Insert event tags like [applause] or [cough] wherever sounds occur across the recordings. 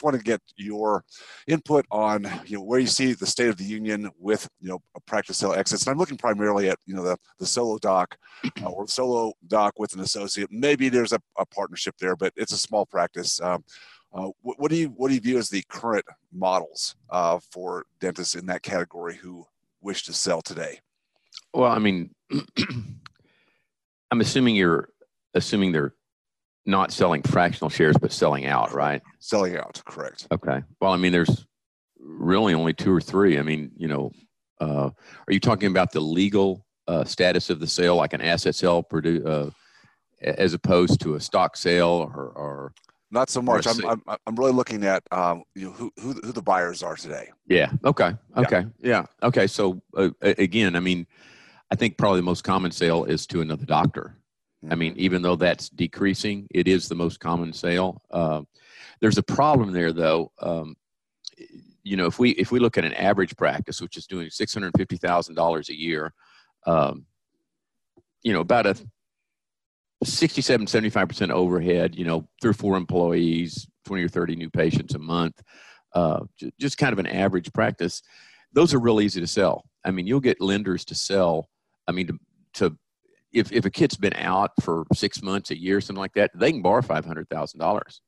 just want to get your input on you know where you see the state of the union with you know a practice sale exits. And I'm looking primarily at you know the the solo doc uh, or solo doc with an associate. Maybe there's a, a partnership there, but it's a small practice. Um, uh, what, what, do you what do you view as the current models uh, for dentists in that category who wish to sell today? Well, I mean, [clears throat] I'm assuming you're assuming they're not selling fractional shares, but selling out, right? Selling out, correct. Okay. Well, I mean, there's really only two or three. I mean, you know, uh, are you talking about the legal uh, status of the sale, like an asset sale, uh, as opposed to a stock sale, or, or not so much. I'm, I'm, I'm really looking at um, you know who, who who the buyers are today. Yeah. Okay. Okay. Yeah. yeah. Okay. So uh, again, I mean, I think probably the most common sale is to another doctor. I mean, mm-hmm. even though that's decreasing, it is the most common sale. Uh, there's a problem there, though. Um, you know, if we if we look at an average practice, which is doing six hundred fifty thousand dollars a year, um, you know, about a 67, 75 percent overhead. You know, three or four employees, twenty or thirty new patients a month. Uh, just kind of an average practice. Those are real easy to sell. I mean, you'll get lenders to sell. I mean, to, to if, if a kid's been out for six months, a year, something like that, they can borrow five hundred thousand uh, dollars.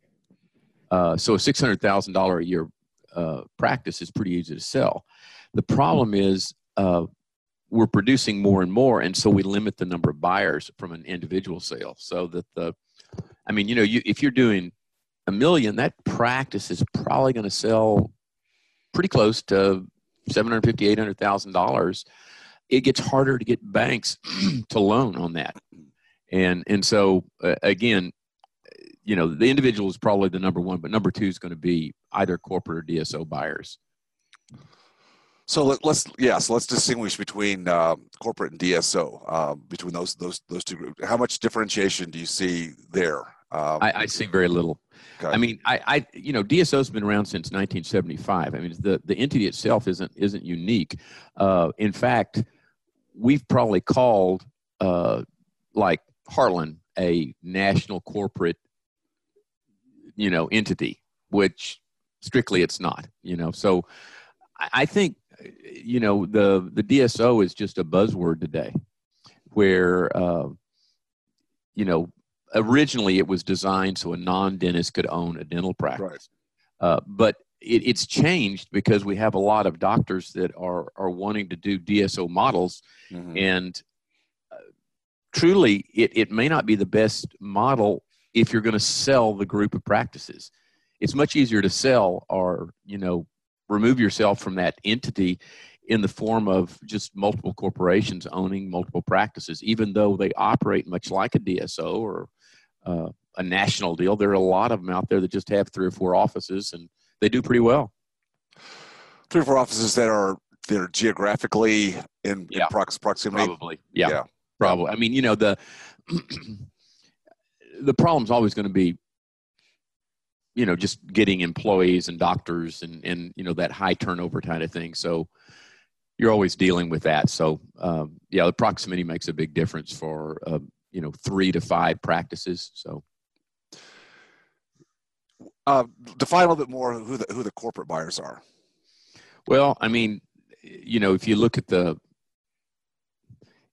So a six hundred thousand dollar a year uh, practice is pretty easy to sell. The problem is uh, we're producing more and more, and so we limit the number of buyers from an individual sale. So that the, I mean, you know, you, if you're doing a million, that practice is probably going to sell pretty close to seven hundred fifty, eight hundred thousand dollars it gets harder to get banks [clears throat] to loan on that. And, and so, uh, again, you know, the individual is probably the number one, but number two is going to be either corporate or DSO buyers. So let, us yeah, so let's distinguish between uh, corporate and DSO uh, between those those those two groups. How much differentiation do you see there? Um, I, I, see very little. Okay. I mean, I, I, you know, DSO's been around since 1975. I mean, the the entity itself isn't isn't unique. Uh, in fact, we've probably called uh, like Heartland a national corporate, you know, entity, which strictly it's not. You know, so I think you know the the DSO is just a buzzword today, where uh, you know originally it was designed so a non-dentist could own a dental practice. Right. Uh, but it, it's changed because we have a lot of doctors that are are wanting to do DSO models, mm-hmm. and uh, truly, it it may not be the best model if you're going to sell the group of practices. It's much easier to sell or you know remove yourself from that entity in the form of just multiple corporations owning multiple practices, even though they operate much like a DSO or uh, a national deal. There are a lot of them out there that just have three or four offices and they do pretty well. Three or four offices that are that are geographically in, yeah. in prox- proximity. Probably, yeah, yeah. probably. I mean, you know the [clears throat] the problem's always going to be you know just getting employees and doctors and and you know that high turnover kind of thing so you're always dealing with that so um, yeah the proximity makes a big difference for uh, you know three to five practices so uh, define a little bit more who the who the corporate buyers are. Well, I mean, you know, if you look at the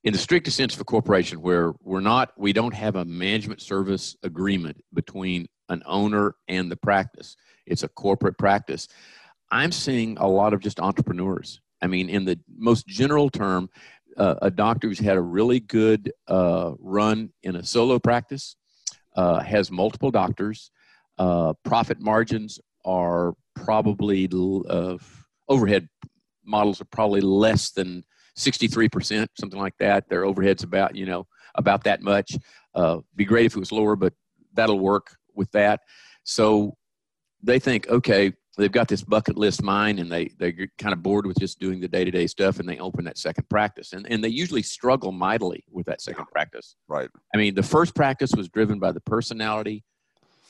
in the strictest sense of a corporation, where we're not, we don't have a management service agreement between an owner and the practice. It's a corporate practice. I'm seeing a lot of just entrepreneurs. I mean, in the most general term, uh, a doctor who's had a really good uh, run in a solo practice, uh, has multiple doctors, uh, profit margins are probably overhead models are probably less than 63%, something like that. Their overhead's about, you know, about that much. Uh, be great if it was lower, but that'll work with that. So they think, okay, they've got this bucket list mine and they, they're kind of bored with just doing the day-to-day stuff and they open that second practice. And, and they usually struggle mightily with that second practice. Right. I mean, the first practice was driven by the personality,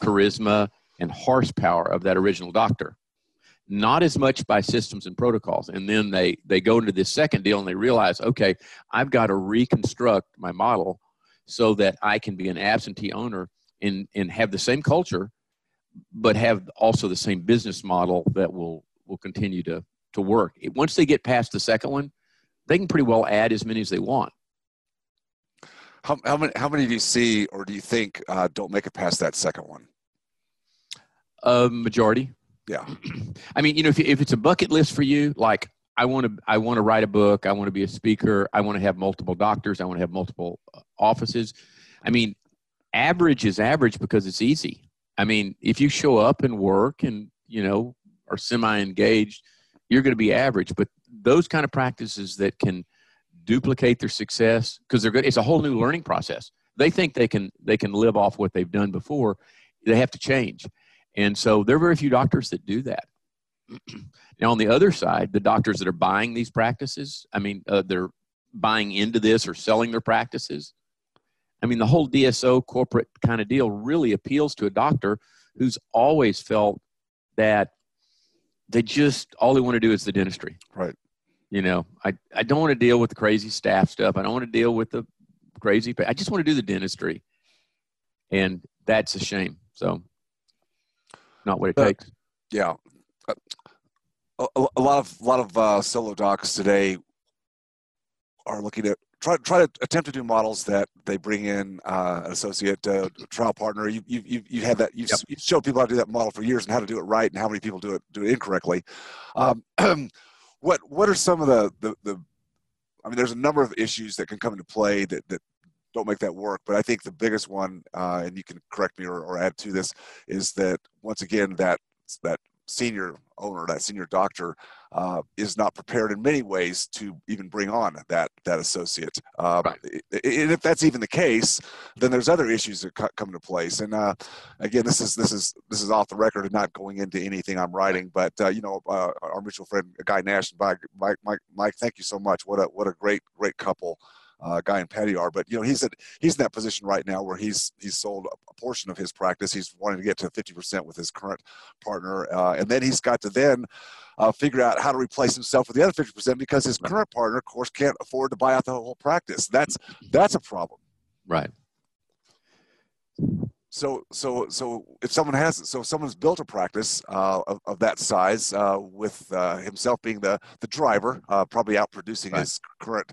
charisma, and horsepower of that original doctor. Not as much by systems and protocols. And then they, they go into this second deal and they realize, okay, I've got to reconstruct my model so that I can be an absentee owner and, and have the same culture, but have also the same business model that will will continue to to work. Once they get past the second one, they can pretty well add as many as they want. How, how many how many do you see or do you think uh, don't make it past that second one? A uh, majority. Yeah. [clears throat] I mean, you know, if, if it's a bucket list for you, like I want to I want to write a book, I want to be a speaker, I want to have multiple doctors, I want to have multiple uh, offices. I mean, average is average because it's easy. I mean, if you show up and work and, you know, are semi engaged, you're going to be average. But those kind of practices that can duplicate their success because they're good, it's a whole new learning process. They think they can they can live off what they've done before. They have to change. And so there are very few doctors that do that. [clears throat] now, on the other side, the doctors that are buying these practices, I mean, uh, they're buying into this or selling their practices. I mean, the whole DSO corporate kind of deal really appeals to a doctor who's always felt that they just all they want to do is the dentistry. Right. You know, I, I don't want to deal with the crazy staff stuff. I don't want to deal with the crazy. I just want to do the dentistry, and that's a shame. So, not what it takes. Yeah, a, a, lot of a lot of uh, solo docs today are looking at try try to attempt to do models that they bring in uh, an associate uh, trial partner. You you you you had that you've, yep. you've showed people how to do that model for years and how to do it right and how many people do it do it incorrectly. Um, [clears throat] what what are some of the, the the I mean, there's a number of issues that can come into play that that don't make that work. But I think the biggest one, uh, and you can correct me or, or add to this, is that once again that that senior owner, that senior doctor, uh, is not prepared in many ways to even bring on that that associate. Um, right. And if that's even the case, then there's other issues that come into place. And uh, again, this is this is this is off the record and not going into anything I'm writing. But uh, you know, uh, our mutual friend Guy Nash and Mike, Mike, Mike, thank you so much. What a what a great great couple uh, Guy and Patty are. But you know, he's at he's in that position right now where he's he's sold a, portion of his practice. He's wanting to get to 50% with his current partner, uh, and then he's got to then uh, figure out how to replace himself with the other 50% because his current partner, of course, can't afford to buy out the whole practice. That's that's a problem. Right. So, so, so if someone has, so if someone's built a practice uh, of, of that size, uh, with uh, himself being the the driver, uh, probably out producing right. his current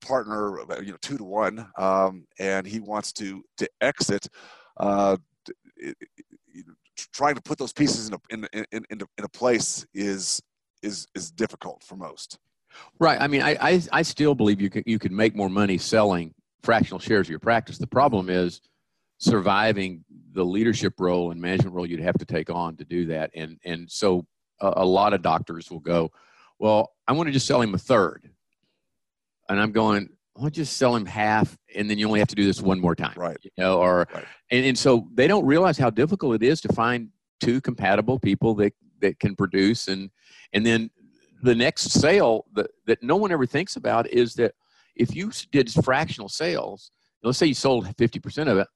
partner, uh, you know, two to one, um, and he wants to to exit. Uh, trying to put those pieces in a, in, in, in, in a place is is is difficult for most. Right. I mean, I, I, I still believe you could you could make more money selling fractional shares of your practice. The problem is surviving the leadership role and management role you'd have to take on to do that. And and so a, a lot of doctors will go, well, I want to just sell him a third and I'm going, I'll just sell him half, and then you only have to do this one more time, right? You know, or right. and, and so they don't realize how difficult it is to find two compatible people that that can produce, and and then the next sale that that no one ever thinks about is that if you did fractional sales, let's say you sold 50% of it,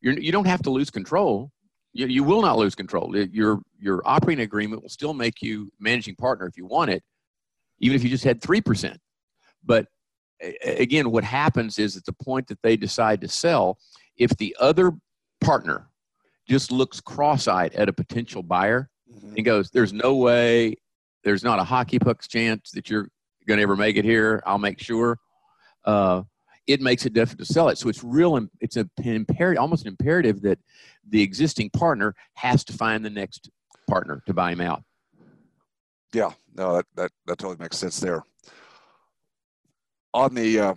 you're, you don't have to lose control. You, you will not lose control. Your your operating agreement will still make you managing partner if you want it, even if you just had three percent. But again, what happens is at the point that they decide to sell, if the other partner just looks cross-eyed at a potential buyer mm-hmm. and goes, "There's no way, there's not a hockey puck's chance that you're going to ever make it here. I'll make sure." Uh, it makes it difficult to sell it. So it's real. It's an imperative, almost an imperative that the existing partner has to find the next partner to buy him out. Yeah, no, that that, that totally makes sense there on the uh,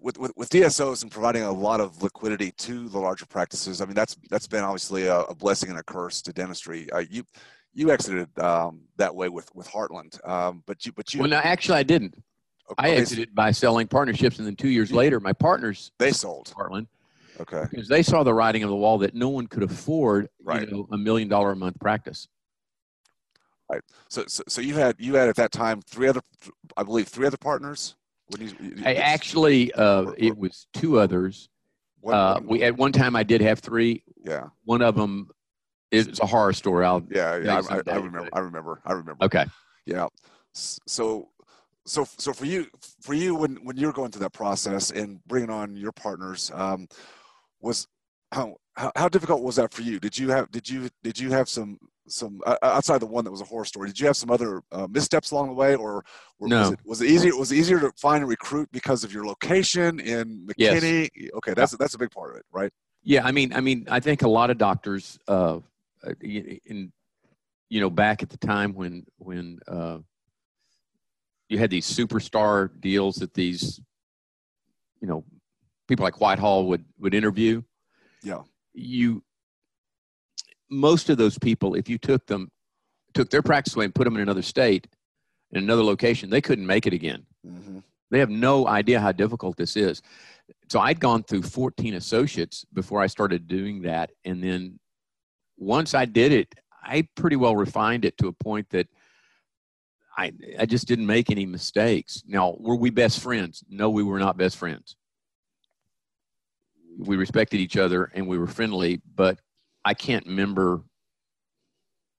with, with, with DSOs and providing a lot of liquidity to the larger practices, I mean that's that's been obviously a, a blessing and a curse to dentistry. Uh, you you exited um, that way with with Heartland, um, but you but you. Well, no, actually, I didn't. Okay. I exited by selling partnerships, and then two years later, my partners they sold Heartland. Okay. Because they saw the writing on the wall that no one could afford, right. you know, a million dollar a month practice. Right. So, so, so you had you had at that time three other, I believe, three other partners. I actually, uh, it was two others. uh, we at one time I did have three. Yeah. One of them is a horror story. I'll yeah yeah I, I, I, remember I remember I remember. Okay. Yeah. So so so for you for you when when you're going through that process and bringing on your partners um, was how how, how difficult was that for you? Did you have did you did you have some some uh, outside the one that was a horror story? Did you have some other uh, missteps along the way, or, or no. was it was it easier was it easier to find and recruit because of your location in McKinney? Yes. Okay, that's that's a big part of it, right? Yeah, I mean, I mean, I think a lot of doctors, uh, in you know, back at the time when when uh, you had these superstar deals that these, you know, people like Whitehall would would interview. Yeah. You most of those people, if you took them, took their practice away and put them in another state, in another location, they couldn't make it again. Mm-hmm. They have no idea how difficult this is. So I'd gone through 14 associates before I started doing that, and then once I did it, I pretty well refined it to a point that I I just didn't make any mistakes. Now, were we best friends? No, we were not best friends. We respected each other and we were friendly, but I can't remember.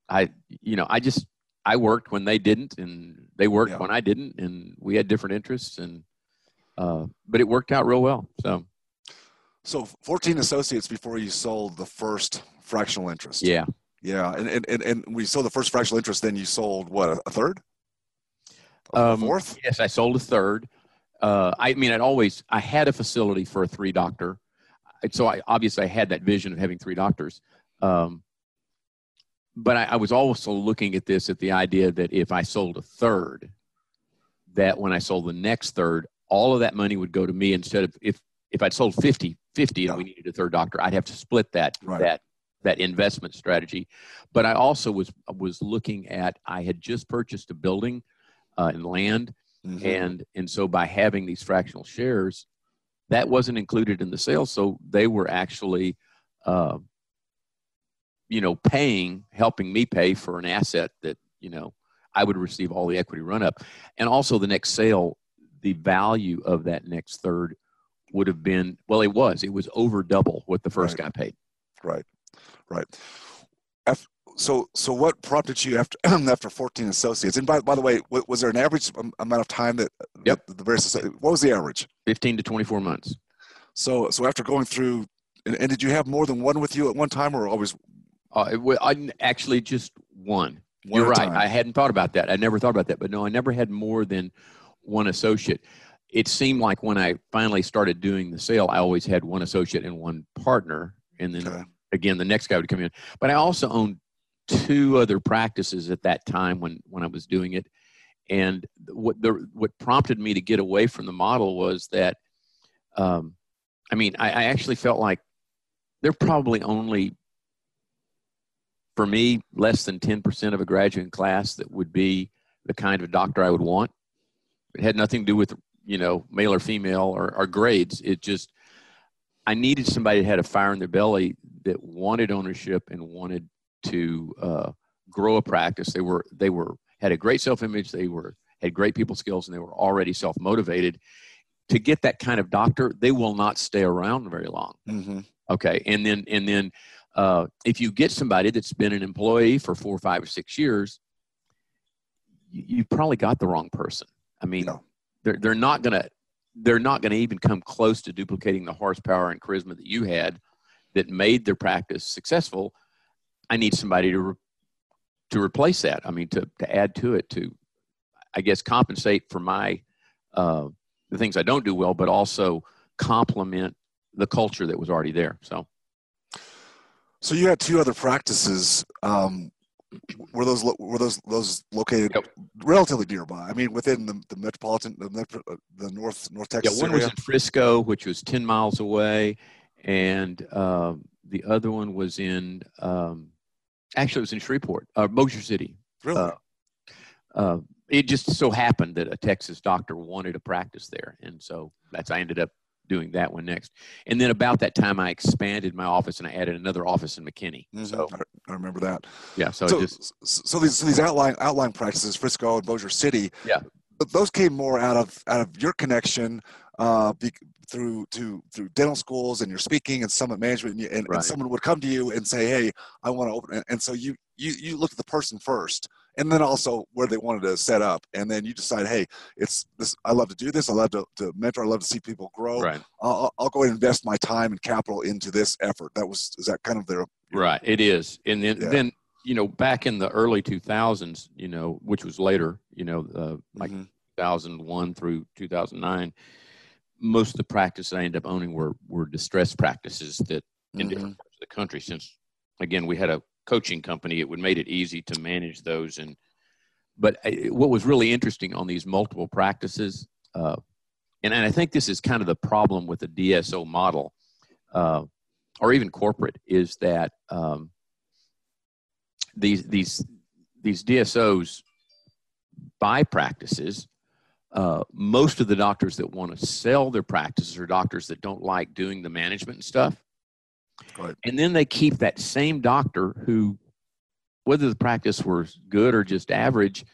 I, you know, I just, I worked when they didn't and they worked yeah. when I didn't and we had different interests and, uh, but it worked out real well. So, so 14 associates before you sold the first fractional interest. Yeah. Yeah. And, and, and, and we sold the first fractional interest, then you sold what, a third? A um, fourth? Yes, I sold a third. Uh, I mean, I'd always, I had a facility for a three doctor. So I obviously I had that vision of having three doctors. Um, but I, I, was also looking at this at the idea that if I sold a third, that when I sold the next third, all of that money would go to me instead of if if I'd sold 50, 50 and we needed a third doctor, I'd have to split that right. that that investment strategy. But I also was was looking at I had just purchased a building uh, and land, mm-hmm. and and so by having these fractional shares, that wasn't included in the sale, so they were actually. Uh, you know, paying, helping me pay for an asset that, you know, I would receive all the equity run up. And also the next sale, the value of that next third would have been, well, it was, it was over double what the first right. guy paid. Right. Right. So, so what prompted you after [clears throat] after 14 associates? And by, by the way, was there an average amount of time that, yep. the various what was the average? 15 to 24 months. So, so after going through, and, and did you have more than one with you at one time, or always uh, I actually just one. one You're right. Time. I hadn't thought about that. I never thought about that. But no, I never had more than one associate. It seemed like when I finally started doing the sale, I always had one associate and one partner, and then okay. again the next guy would come in. But I also owned two other practices at that time when when I was doing it, and what the what prompted me to get away from the model was that, um, I mean, I, I actually felt like they're probably only for me, less than 10% of a graduating class that would be the kind of doctor I would want. It had nothing to do with, you know, male or female or, or grades. It just, I needed somebody that had a fire in their belly that wanted ownership and wanted to uh, grow a practice. They were, they were, had a great self-image. They were, had great people skills and they were already self-motivated. To get that kind of doctor, they will not stay around very long. Mm-hmm. Okay. And then, and then, uh, if you get somebody that's been an employee for four, five, or six years, you, have probably got the wrong person. I mean, no. they're they're not gonna they're not gonna even come close to duplicating the horsepower and charisma that you had that made their practice successful. I need somebody to re- to replace that. I mean, to to add to it to, I guess, compensate for my uh, the things I don't do well, but also complement the culture that was already there. So. So you had two other practices. Um, were those were those those located yep. relatively nearby? I mean, within the, the metropolitan, the, metro, uh, the North North Texas. Yeah, one area? was in Frisco, which was ten miles away, and uh, the other one was in um, actually it was in Shreveport, uh, Bossier City. Really. Uh, uh, it just so happened that a Texas doctor wanted a practice there, and so that's I ended up doing that one next. And then about that time, I expanded my office and I added another office in McKinney. Mm-hmm. So I remember that. Yeah. So so, just, so these so these outline outline practices, Frisco and Bossier City. Yeah. But those came more out of out of your connection uh, through to through dental schools and your speaking and summit management, and, and, right. and someone would come to you and say, "Hey, I want to open," and, and so you you you look at the person first and then also where they wanted to set up. And then you decide, hey, it's this. I love to do this. I love to, to mentor. I love to see people grow. Right. I'll, I'll go and invest my time and capital into this effort. That was is that kind of their right. It is, and then yeah. then you know back in the early 2000s, you know, which was later, you know, uh, like mm-hmm. 2001 through 2009 most of the practices I ended up owning were were distress practices that in mm-hmm. different parts of the country. Since again we had a coaching company, it would made it easy to manage those. And but what was really interesting on these multiple practices, uh, and, and I think this is kind of the problem with the DSO model, uh, or even corporate, is that um, these these these DSOs buy practices uh, most of the doctors that want to sell their practices are doctors that don't like doing the management and stuff. Right. And then they keep that same doctor who, whether the practice was good or just average,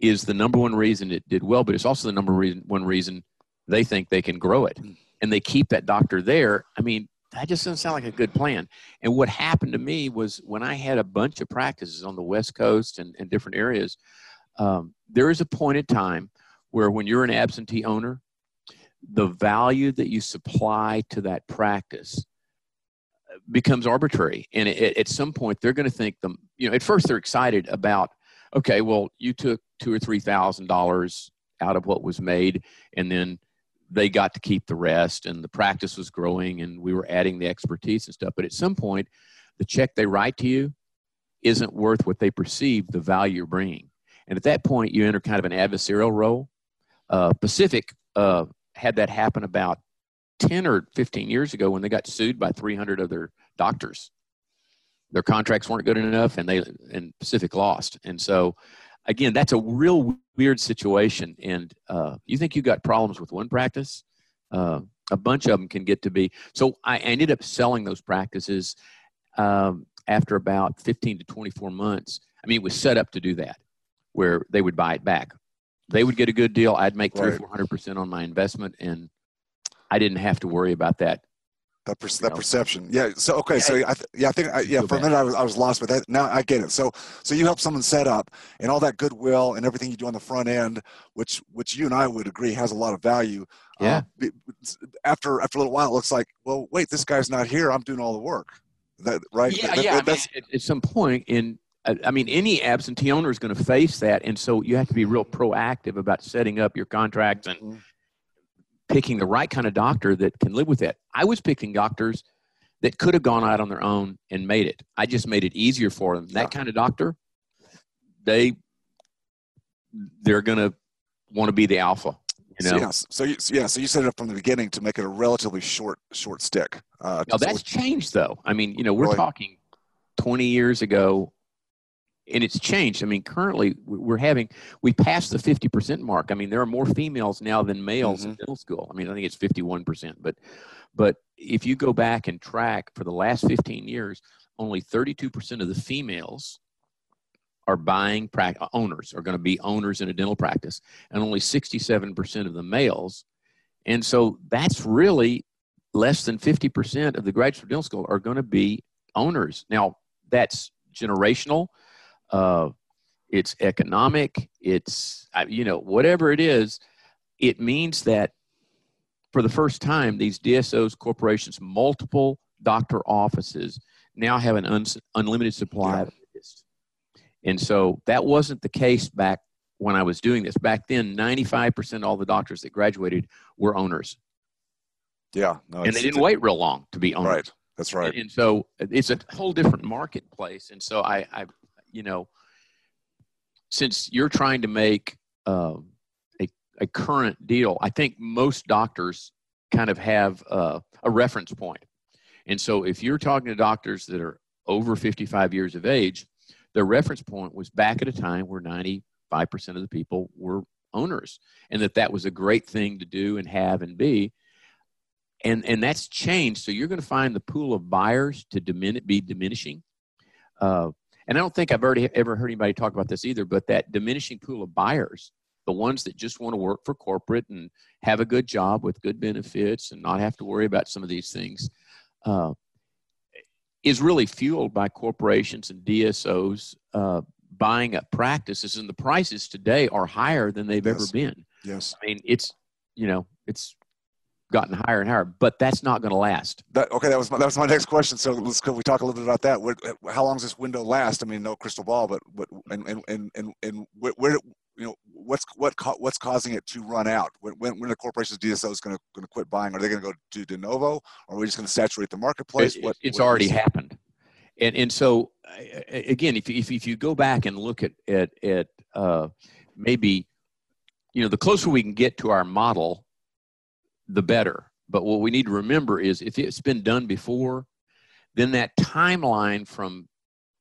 is the number one reason it did well, but it's also the number reason, one reason they think they can grow it. Hmm. And they keep that doctor there. I mean, that just doesn't sound like a good plan. And what happened to me was when I had a bunch of practices on the West Coast and, and different areas, um, there is a point in time where when you're an absentee owner, the value that you supply to that practice becomes arbitrary. And it, at some point, they're going to think them, you know, at first they're excited about, okay, well, you took two or three thousand dollars out of what was made, and then they got to keep the rest, and the practice was growing, and we were adding the expertise and stuff. But at some point, the check they write to you isn't worth what they perceive the value you're bringing. And at that point, you enter kind of an adversarial role uh, Pacific uh, had that happen about 10 or 15 years ago when they got sued by 300 of their doctors. Their contracts weren't good enough, and they and Pacific lost. And so, again, that's a real weird situation. And uh, you think you got problems with one practice, uh, a bunch of them can get to be. So I ended up selling those practices um, after about 15 to 24 months. I mean, it was set up to do that, where they would buy it back they would get a good deal. I'd make three, four hundred percent on my investment, and I didn't have to worry about that. That, per- that perception, yeah. So okay, yeah, so I th- yeah, I think I, yeah. For a minute, I was, I was lost, but that now I get it. So so you help someone set up, and all that goodwill and everything you do on the front end, which which you and I would agree has a lot of value. Yeah. Uh, after after a little while, it looks like, well, wait, this guy's not here. I'm doing all the work. That right? Yeah, that, yeah. That, I mean, at some point in I mean, any absentee owner is going to face that, and so you have to be real proactive about setting up your contracts and mm-hmm. picking the right kind of doctor that can live with that. I was picking doctors that could have gone out on their own and made it. I just made it easier for them. That kind of doctor, they they're going to want to be the alpha. You know? So, yes. So you, yeah. So you set it up from the beginning to make it a relatively short short stick. Uh, now that's changed though. I mean, you know, we're really? talking 20 years ago and it's changed. I mean, currently we're having we passed the fifty percent mark. I mean, there are more females now than males mm-hmm. in middle school. I mean, I think it's fifty one percent. But but if you go back and track for the last fifteen years, only thirty two percent of the females are buying pra- owners are going to be owners in a dental practice, and only sixty seven percent of the males. And so that's really less than fifty percent of the graduate dental school are going to be owners. Now that's generational uh, it's economic, it's, you know, whatever it is, it means that for the first time, these DSOs, corporations, multiple doctor offices now have an un- unlimited supply of. And so that wasn't the case back when I was doing this. Back then, 95% of all the doctors that graduated were owners. Yeah. No, and they didn't wait real long to be owners. Right. That's right. And, and, so it's a whole different marketplace. And so I, I you know, since you're trying to make uh, a, a current deal, I think most doctors kind of have uh, a reference point. And so if you're talking to doctors that are over 55 years of age, their reference point was back at a time where 95% of the people were owners and that that was a great thing to do and have and be. And and that's changed. So you're going to find the pool of buyers to dimin- be diminishing. Uh, and I don't think I've already ever heard anybody talk about this either, but that diminishing pool of buyers, the ones that just want to work for corporate and have a good job with good benefits and not have to worry about some of these things, uh, is really fueled by corporations and DSOs uh, buying up practices, and the prices today are higher than they've Yes. ever been. Yes. I mean, it's you know, it's gotten higher and higher, but that's not going to last. That, okay, that was my, that was my next question. So let's could we talk a little bit about that? What, how long does this window last? I mean, no crystal ball, but but and and and and, and where, where you know what's what what's causing it to run out? When when, when the corporation's DSO is going to going to quit buying? Are they going to go to de novo? Or are we just going to saturate the marketplace? It- what it's what- already happened, and and so again, if you- if if you go back and look at at at uh, maybe, you know, the closer we can get to our model, the better. But what we need to remember is if it's been done before, then that timeline from,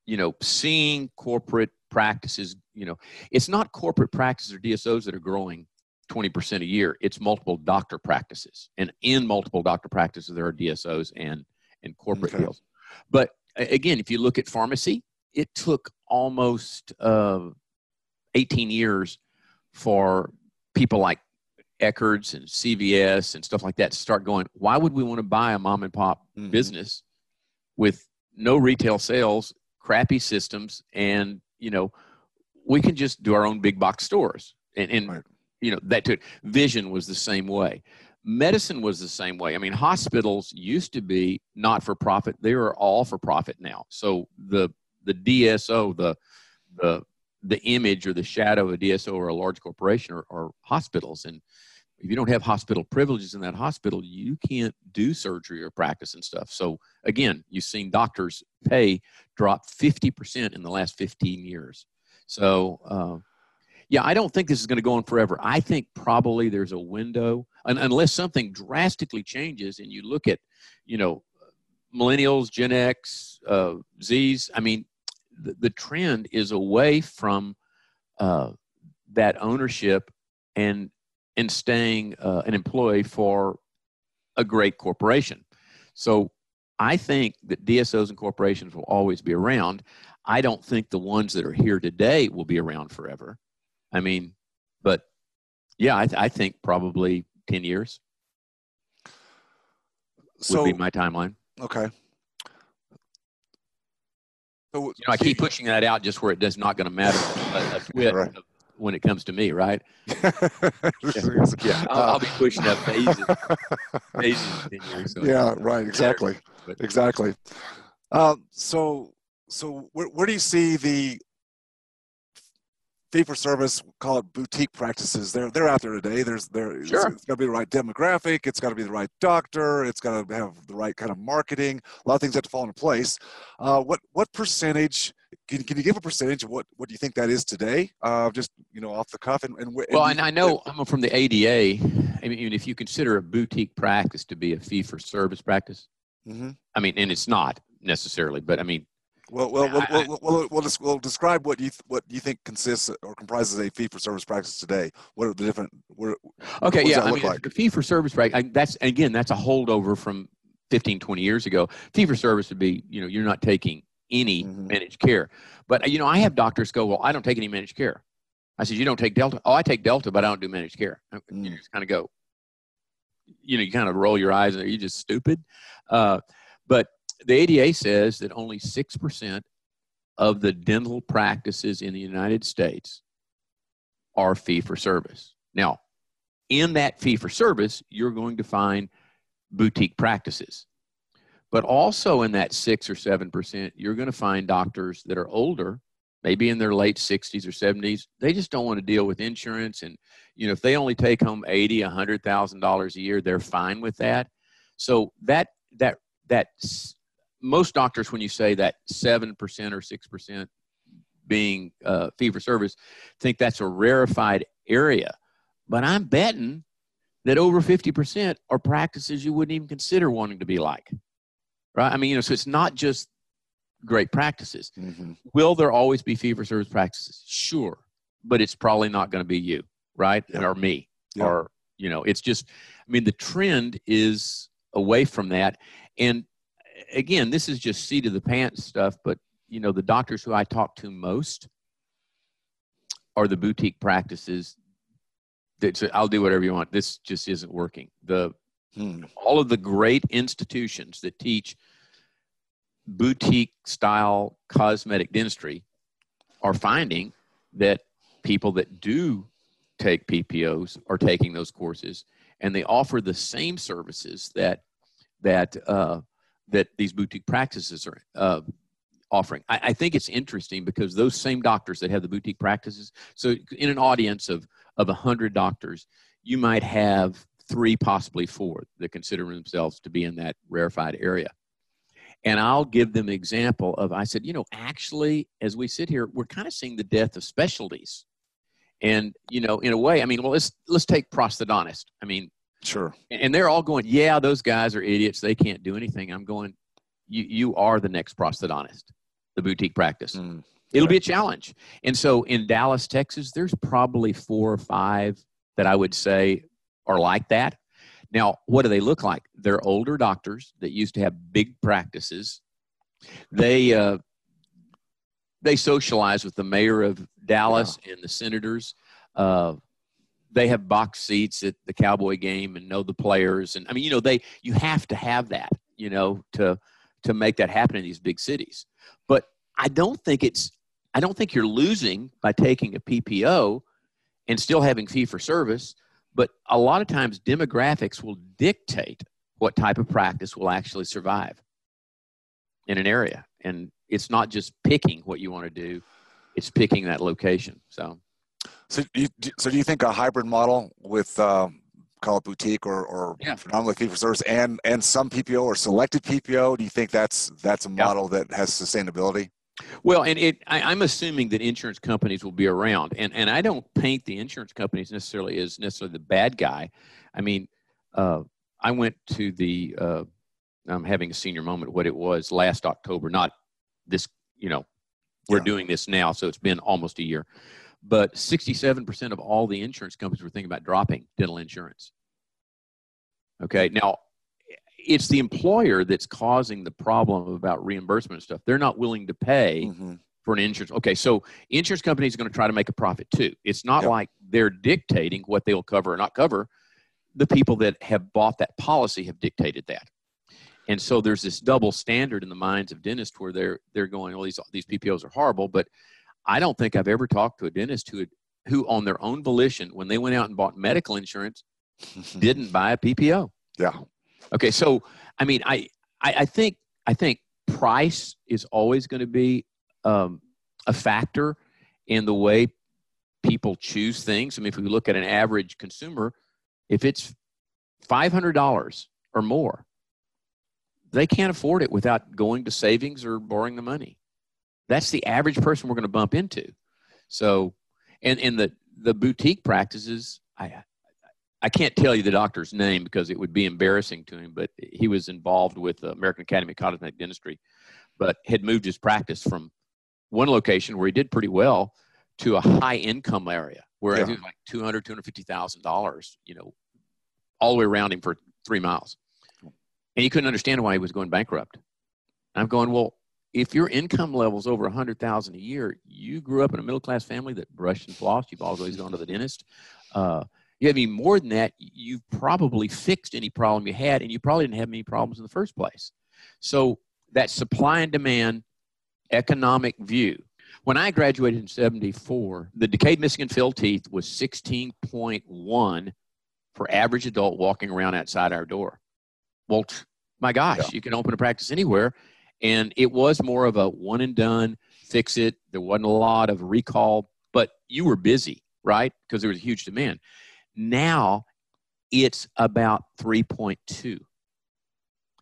you know, seeing corporate practices, you know, it's not corporate practices or DSOs that are growing 20% a year. It's multiple doctor practices. And in multiple doctor practices, there are DSOs and, and corporate Okay. deals. But again, if you look at pharmacy, it took almost uh, 18 years for people like Eckerd's and CVS and stuff like that start going, why would we want to buy a mom and pop Mhm. business with no retail sales, crappy systems, and you know, we can just do our own big box stores. And, and Right. you know, that too. Vision was the same way. Medicine was the same way. I mean, hospitals used to be not for profit; they are all for profit now. So the the DSO, the the the image or the shadow of a DSO or a large corporation or, are hospitals. And if you don't have hospital privileges in that hospital, you can't do surgery or practice and stuff. So again, you've seen doctors pay drop 50% in the last 15 years. So uh, yeah, I don't think this is going to go on forever. I think probably there's a window, un- unless something drastically changes and you look at, you know, millennials, Gen X, uh, Zs. I mean, the, the trend is away from uh, that ownership and and staying uh, an employee for a great corporation. So I think that DSOs and corporations will always be around. I don't think the ones that are here today will be around forever. I mean, but yeah, I, th- I think probably 10 years would be my timeline. okay. So, You know, I keep pushing that out just where it does not going to matter a, a [laughs] Right. when it comes to me, right? [laughs] yeah, I'll, I'll be pushing up phases, [laughs] phases in 10 years. so- yeah, right, exactly, But- exactly. Um, so, so where, where do you see the fee for service, call it boutique practices? They're they're out there today. There's there. it's- Sure. it's got to be the right demographic. It's got to be the right doctor. It's got to have the right kind of marketing. A lot of things have to fall into place. Uh, what what percentage? Can, can you give a percentage of what, what do you think that is today? Uh, just you know, off the cuff, and, and, Well, and I know I'm from the ADA. I mean, if you consider a boutique practice to be a fee for service practice, Mhm. I mean, and it's not necessarily, but I mean, Well, well, we'll, I- I- we'll, we'll, we'll, we'll describe what you th- what you think consists or comprises a fee for service practice today. What are the different? What, okay, What yeah, I mean, like? the fee for service practice, that's again, that's a holdover from 15, 20 years ago. Fee for service would be, you know, you're not taking any Mhm. managed care. But, you know, I have doctors go, well, I don't take any managed care. I said, you don't take Delta? Oh, I take Delta, but I don't do managed care. You Mm. just kind of go, you know, you kind of roll your eyes and are you just stupid? Uh, but the ADA says that only 6% of the dental practices in the United States are fee for service. Now, in that fee for service, you're going to find boutique practices. But also in that six or seven percent, you're going to find doctors that are older, maybe in their late 60s or 70s. They just don't want to deal with insurance, and you know if they only take home eighty, a hundred thousand dollars a year, they're fine with that. So that that that most doctors, when you say that seven percent or six percent being uh, fee for service, think that's a rarefied area. But I'm betting that over 50% are practices you wouldn't even consider wanting to be like. Right? I mean, you know, so it's not just great practices. Mhm. Will there always be fee for service practices? Sure. But it's probably not going to be you, right? Or me. Or, you know, it's just, I mean, the trend is away from that. And again, this is just seat of the pants stuff, but, you know, the doctors who I talk to most are the boutique practices that say, I'll do whatever you want. This just isn't working. The Hmm. all of the great institutions that teach boutique style cosmetic dentistry are finding that people that do take PPOs are taking those courses, and they offer the same services that that uh, that these boutique practices are uh, offering. I, I, think it's interesting because those same doctors that have the boutique practices. So, in an audience of of hundred doctors, you might have three, possibly four, that consider themselves to be in that rarefied area. And I'll give them an example of I said, you know, actually, as we sit here, we're kind of seeing the death of specialties. And you know, in a way, I mean, well, let's let's take prosthodontist. I mean, sure. And they're all going, yeah, those guys are idiots. They can't do anything. I'm going, you you are the next prosthodontist, the boutique practice. Mm, It'll be a challenge. And so in Dallas, Texas, there's probably four or five that I would say are like that. Now, what do they look like? They're older doctors that used to have big practices. They uh, they socialize with the mayor of Dallas and the senators. Uh, they have box seats at the Cowboy game and know the players, and I mean, you know, they you have to have that, you know, to to make that happen in these big cities. But I don't think it's I don't think you're losing by taking a PPO and still having fee for service but a lot of times, demographics will dictate what type of practice will actually survive in an area. And it's not just picking what you want to do, it's picking that location. So, so, you, so do you think a hybrid model with um, call it boutique or, or yeah. predominantly fee for service and, and some PPO or selected PPO, do you think that's, that's a model yeah. that has sustainability? Well, and it, I, am assuming that insurance companies will be around, and and I don't paint the insurance companies necessarily as necessarily the bad guy. I mean, uh, I went to the uh, I'm having a senior moment. What it was last October, not this. You know, we're yeah. doing this now, so it's been almost a year. But 67% of all the insurance companies were thinking about dropping dental insurance. Okay, now it's the employer that's causing the problem about reimbursement and stuff. They're not willing to pay mm-hmm. for an insurance. Okay, so insurance companies are going to try to make a profit too. It's not yep. like they're dictating what they'll cover or not cover. The people that have bought that policy have dictated that. And so there's this double standard in the minds of dentists where they're they're going, well, these these PPOs are horrible, but I don't think I've ever talked to a dentist who had, who on their own volition, when they went out and bought medical insurance, [laughs] didn't buy a PPO. Yeah. Okay, so I mean, I I, I think I think price is always going to be um, a factor in the way people choose things. I mean, if we look at an average consumer, if it's five hundred dollars or more, they can't afford it without going to savings or borrowing the money. That's the average person we're going to bump into. So, and and the the boutique practices, I I can't tell you the doctor's name because it would be embarrassing to him, but he was involved with the American Academy of Cosmetic Dentistry, but had moved his practice from one location where he did pretty well to a high income area where yeah. I think like two hundred, two hundred fifty thousand dollars, you know, all the way around him for three miles, and he couldn't understand why he was going bankrupt. I'm going, well, if your income level is over a hundred thousand a year, you grew up in a middle class family that brushed and flossed. You've always gone to the dentist. Uh, you have any more than that, you've probably fixed any problem you had, and you probably didn't have any problems in the first place. So that supply and demand economic view. When I graduated in 74, the decayed missing and filled teeth was 16.1 for average adult walking around outside our door. Well, my gosh, yeah. you can open a practice anywhere. And it was more of a one and done, fix it. There wasn't a lot of recall, but you were busy, right? Because there was a huge demand. Now it's about 3.2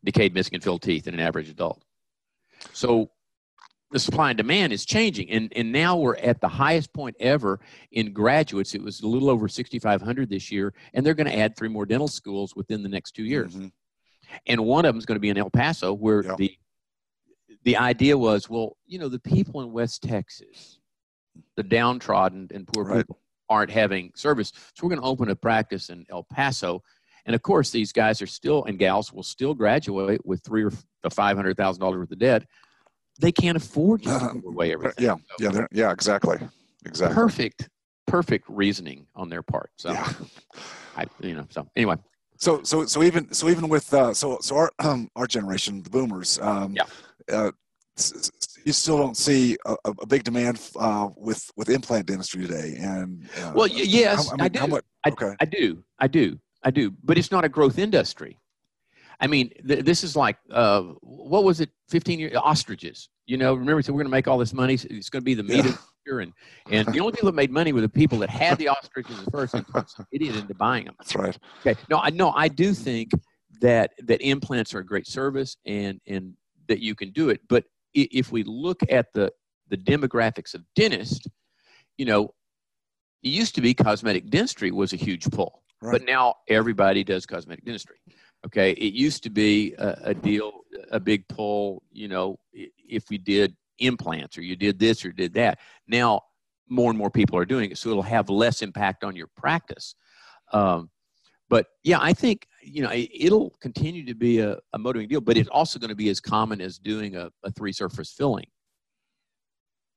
decayed missing and filled teeth in an average adult. So the supply and demand is changing. And, and now we're at the highest point ever in graduates. It was a little over 6,500 this year, and they're going to add three more dental schools within the next two years. Mm-hmm. And one of them is going to be in El Paso, where yeah. the the idea was, well, you know, the people in West Texas, the downtrodden and poor right. people, aren't having service. So we're going to open a practice in El Paso. And of course, these guys are still, and gals will still graduate with three or five hundred thousand dollars worth of debt. They can't afford to uh, away everything. Yeah, yeah, yeah, exactly, exactly. Perfect, perfect reasoning on their part. So, yeah. I, you know, so anyway. So, so, so even, so even with, uh, so, so our, um, [clears throat] our generation, the boomers, um, yeah. Uh, you still don't see a, a big demand uh, with with implant dentistry today. And uh, well, yes, I, mean, I do. Much, okay. I, I, do. I do. I do. But it's not a growth industry. I mean, th- this is like uh, what was it? Fifteen years ostriches. You know, remember, so we're going to make all this money. It's going to be the meat yeah. of the and and the only people that made money were the people that had the ostriches first and talked some idiot into buying them. That's right. Okay. No, I no, I do think that that implants are a great service and and that you can do it. But if we look at the the demographics of dentists, you know, it used to be cosmetic dentistry was a huge pull, right. but now everybody does cosmetic dentistry. Okay, it used to be a, a, deal, a big pull. You know, if we did implants or you did this or did that. Now more and more people are doing it, so it'll have less impact on your practice. Um, but yeah, I think you know it, will continue to be a, a, motivating deal, but it's also going to be as common as doing a, a three surface filling.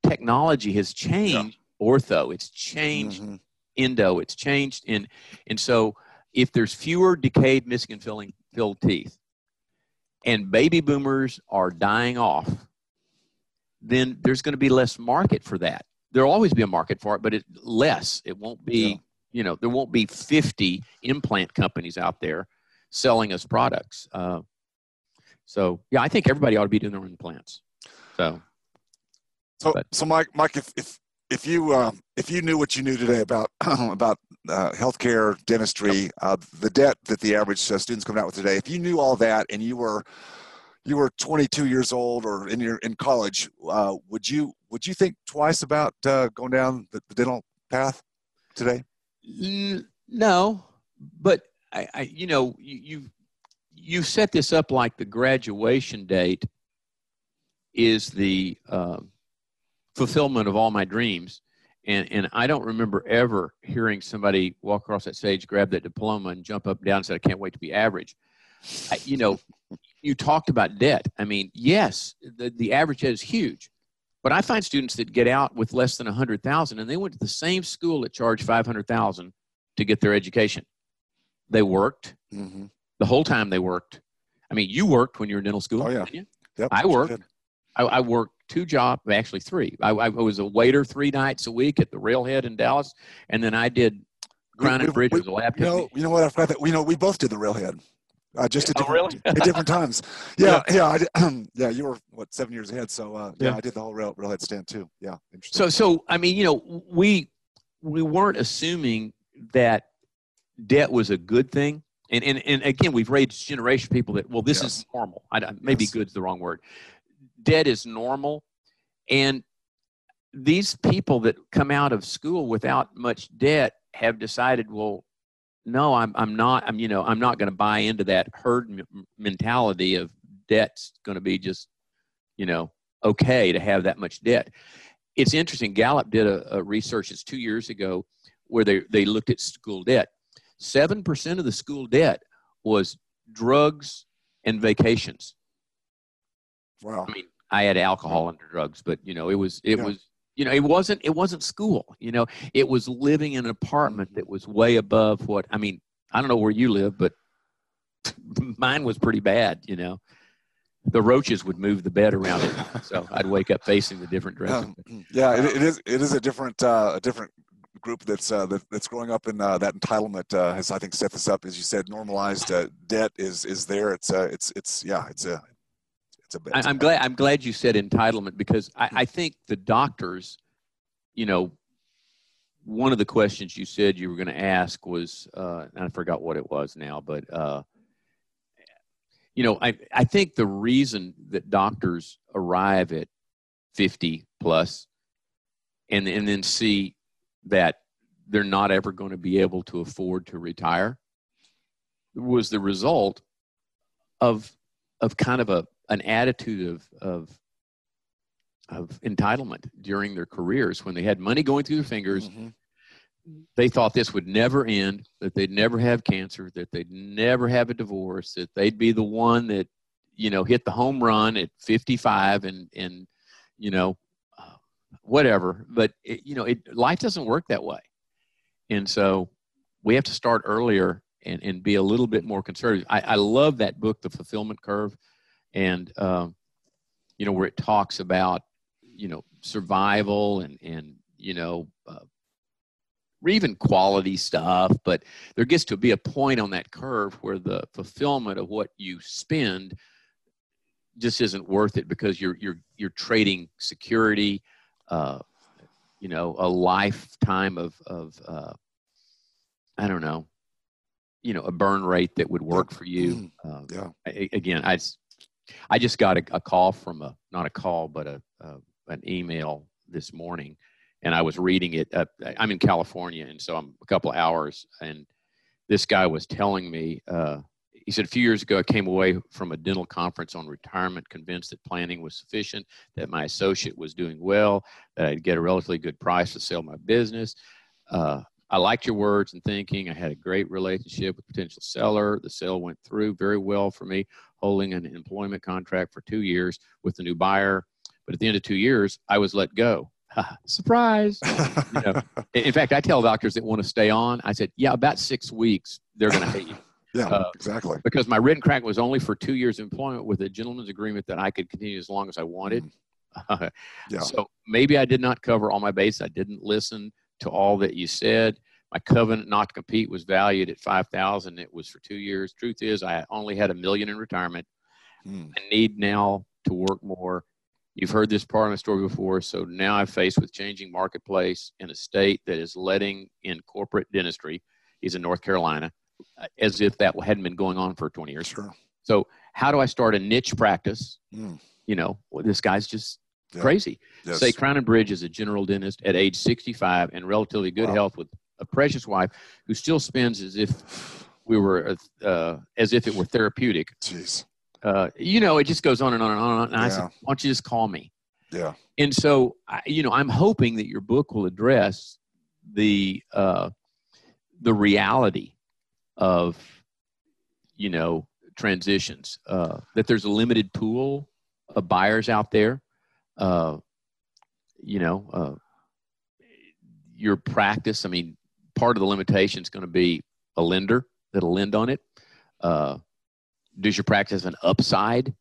Technology has changed yeah. ortho, it's changed mm-hmm. endo, it's changed, and and so if there's fewer decayed, missing, and filling filled teeth, and baby boomers are dying off, then there's going to be less market for that. There'll always be a market for it, but it less. It won't be. You know there won't be 50 implant companies out there selling us products uh, so yeah i think everybody ought to be doing their own implants so so but. so mike mike if if if you uh, if you knew what you knew today about [clears throat] about uh, healthcare dentistry uh, the debt that the average uh, students coming out with today if you knew all that and you were you were 22 years old or in your in college uh, would you would you think twice about uh, going down the, the dental path today no, but I, I you know, you, you you set this up like the graduation date is the uh, fulfillment of all my dreams. And, and I don't remember ever hearing somebody walk across that stage, grab that diploma, and jump up and down and say, I can't wait to be average. I, you know, you talked about debt. I mean, yes, the, the average debt is huge. But I find students that get out with less than 100,000 and they went to the same school that charged 500,000 to get their education. They worked mm-hmm. the whole time they worked. I mean, you worked when you were in dental school. Oh, yeah. Yep, I worked. I, I, worked two jobs, actually three. I, I, was a waiter three nights a week at the Railhead in Dallas, and then I did and Bridge we, a lab you know, you know what? I forgot that. You know, we both did the Railhead. Uh, just at oh, different, really? at different [laughs] times. Yeah, yeah, yeah, [clears throat] yeah. You were what seven years ahead, so uh, yeah, yeah, I did the whole rail, railhead stand too. Yeah, interesting. So, so I mean, you know, we we weren't assuming that debt was a good thing, and and and again, we've raised generation people that well, this yes. is normal. I, maybe yes. "good's" the wrong word. Debt is normal, and these people that come out of school without much debt have decided, well, no, I'm, I'm not, I'm, you know, I'm not going to buy into that herd m- mentality of debt's going to be just, you know, okay to have that much debt. It's interesting. Gallup did a, a research, it's two years ago, where they, they looked at school debt. 7% of the school debt was drugs and vacations. Wow. I mean, I had alcohol under drugs, but you know, it was, it yeah. was, you know it wasn't it wasn't school you know it was living in an apartment that was way above what i mean i don't know where you live but [laughs] mine was pretty bad you know. The roaches would move the bed around it [laughs] so i'd wake up facing the different direction. Um, [clears throat] yeah it, it is it is a different uh, a different group that's uh, that, that's growing up in uh, that entitlement uh, has I think set this up. As you said normalized uh, debt is is there. It's uh, it's it's yeah it's a it's a, it's I'm a, glad I'm glad you said entitlement because I, I think the doctors, you know, one of the questions you said you were going to ask was, uh, I forgot what it was now, but uh, you know, I I think the reason that doctors arrive at 50 plus and and then see that they're not ever going to be able to afford to retire was the result of of kind of a an attitude of of of entitlement during their careers when they had money going through their fingers. Mm-hmm. They thought this would never end, that they'd never have cancer, that they'd never have a divorce, that they'd be the one that, you know, hit the home run at 55 and, and you know, uh, whatever. But, it, you know, it, life doesn't work that way. And so we have to start earlier and, and be a little bit more conservative. I, I love that book, The Fulfillment Curve and um, you know, where it talks about, you know, survival and, and, you know, uh, even quality stuff, but there gets to be a point on that curve where the fulfillment of what you spend just isn't worth it because you're you're you're trading security, uh, you know, a lifetime of of uh, I don't know, you know, a burn rate that would work for you. Mm-hmm. Um, yeah. I, again, I I just got a, a, call from a not a call but a, a an email this morning and I was reading it. I'm in California, and so I'm a couple hours. And this guy was telling me, uh, he said, a few years ago, I came away from a dental conference on retirement, convinced that planning was sufficient, that my associate was doing well, that I'd get a relatively good price to sell my business. Uh, I liked your words and thinking. I had a great relationship with potential seller. The sale went through very well for me, holding an employment contract for two years with the new buyer. But at the end of two years, I was let go. [laughs] surprise. [laughs] you know, in fact, I tell doctors that want to stay on, I said, yeah, about six weeks, they're going to hate you. [laughs] Yeah, uh, exactly. Because my written crack was only for two years employment with a gentleman's agreement that I could continue as long as I wanted. Mm. yeah. So maybe I did not cover all my base. I didn't listen to all that you said. My covenant not to compete was valued at five thousand. It was for two years. Truth is, I only had a million in retirement. Mm. I need now to work more You've heard this part of my story before. So now I'm faced with changing marketplace in a state that is letting in corporate dentistry. He's in North Carolina, uh, as if that hadn't been going on for 20 years. Sure. So how do I start a niche practice? Mm. You know, well, this guy's just yeah. crazy. Yes. Say Crown and Bridge is a general dentist at age 65 and relatively good wow. health with a precious wife who still spends as if we were uh, as if it were therapeutic. Jeez uh, you know, it just goes on and on and on. And yeah. I said, why don't you just call me? Yeah. And so, I, you know, I'm hoping that your book will address the uh, the reality of, you know, transitions. Uh, that there's a limited pool of buyers out there. Uh, you know, uh, your practice. I mean, part of the limitation is going to be a lender that'll lend on it. Uh, does your practice an upside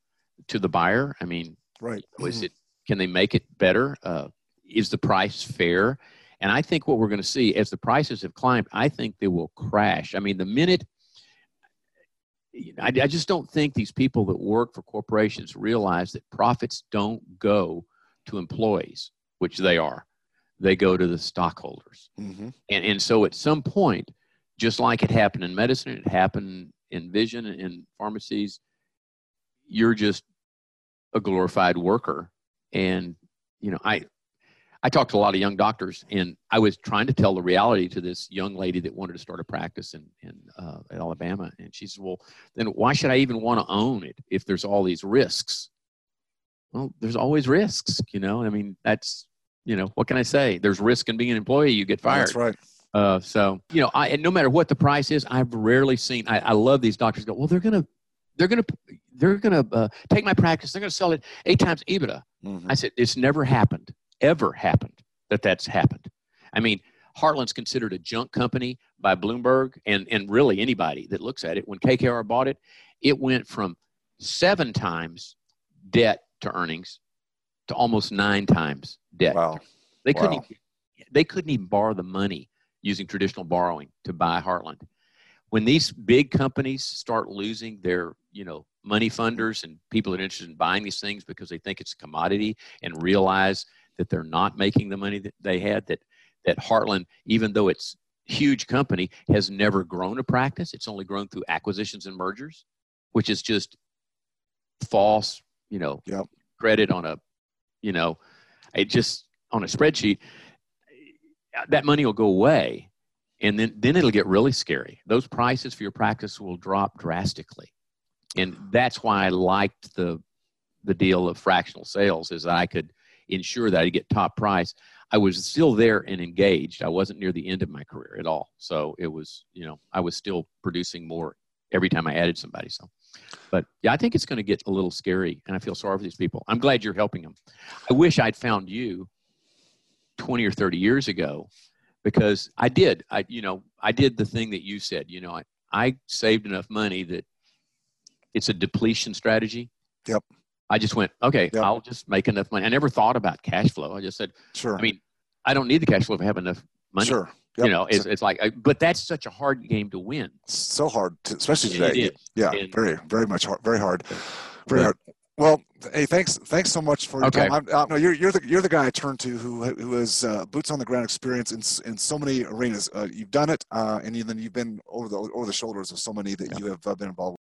to the buyer? I mean, right? Was it? Can they make it better? Uh, is the price fair? And I think what we're going to see as the prices have climbed, I think they will crash. I mean, the minute I, I just don't think these people that work for corporations realize that profits don't go to employees, which they are. They go to the stockholders. Mm-hmm. And, and so at some point, just like it happened in medicine, it happened in vision in pharmacies, you're just a glorified worker. And, you know, I, I talked to a lot of young doctors, and I was trying to tell the reality to this young lady that wanted to start a practice in, in uh, Alabama. And she said, Well, then why should I even want to own it if there's all these risks? Well, there's always risks, you know. I mean, that's, you know, what can I say? There's risk in being an employee, you get fired. That's right. Uh, so you know, I and no matter what the price is, I've rarely seen. I, I love these doctors go. Well, they're gonna, they're gonna, they're gonna uh, take my practice. They're gonna sell it eight times EBITDA. Mm-hmm. I said it's never happened, ever happened that that's happened. I mean, Heartland's considered a junk company by Bloomberg and and really anybody that looks at it. When KKR bought it, it went from seven times debt to earnings to almost nine times debt. Wow. They couldn't. Wow. Even, they couldn't even borrow the money using traditional borrowing to buy Heartland. When these big companies start losing their, you know, money funders and people that are interested in buying these things because they think it's a commodity and realize that they're not making the money that they had, that that Heartland, even though it's huge company, has never grown a practice. It's only grown through acquisitions and mergers, which is just false, you know, yep. credit on a, you know, it just on a spreadsheet that money will go away and then then it'll get really scary. Those prices for your practice will drop drastically. And that's why i liked the the deal of fractional sales is that i could ensure that i get top price. I was still there and engaged. I wasn't near the end of my career at all. So it was you know i was still producing more every time i added somebody so but yeah i think it's going to get a little scary and i feel sorry for these people i'm glad you're helping them i wish i'd found you 20 or 30 years ago because I did. I, you know, I did the thing that you said. You know, I, I saved enough money that it's a depletion strategy. Yep. I just went, okay, Yeah. I'll just make enough money. I never thought about cash flow. I just said, Sure. I mean, I don't need the cash flow if I have enough money. sure. You know, it's, it's like, but that's such a hard game to win. so hard, to, especially today. Yeah, And- very, very much hard, very hard, very But- hard. Well, hey, thanks, thanks so much for your Okay. time. I'm, uh, no, you're you're the you're the guy I turn to who who has uh, boots on the ground experience in in so many arenas. Uh, you've done it, uh, and then you've been over the over the shoulders of so many that you have uh, been involved.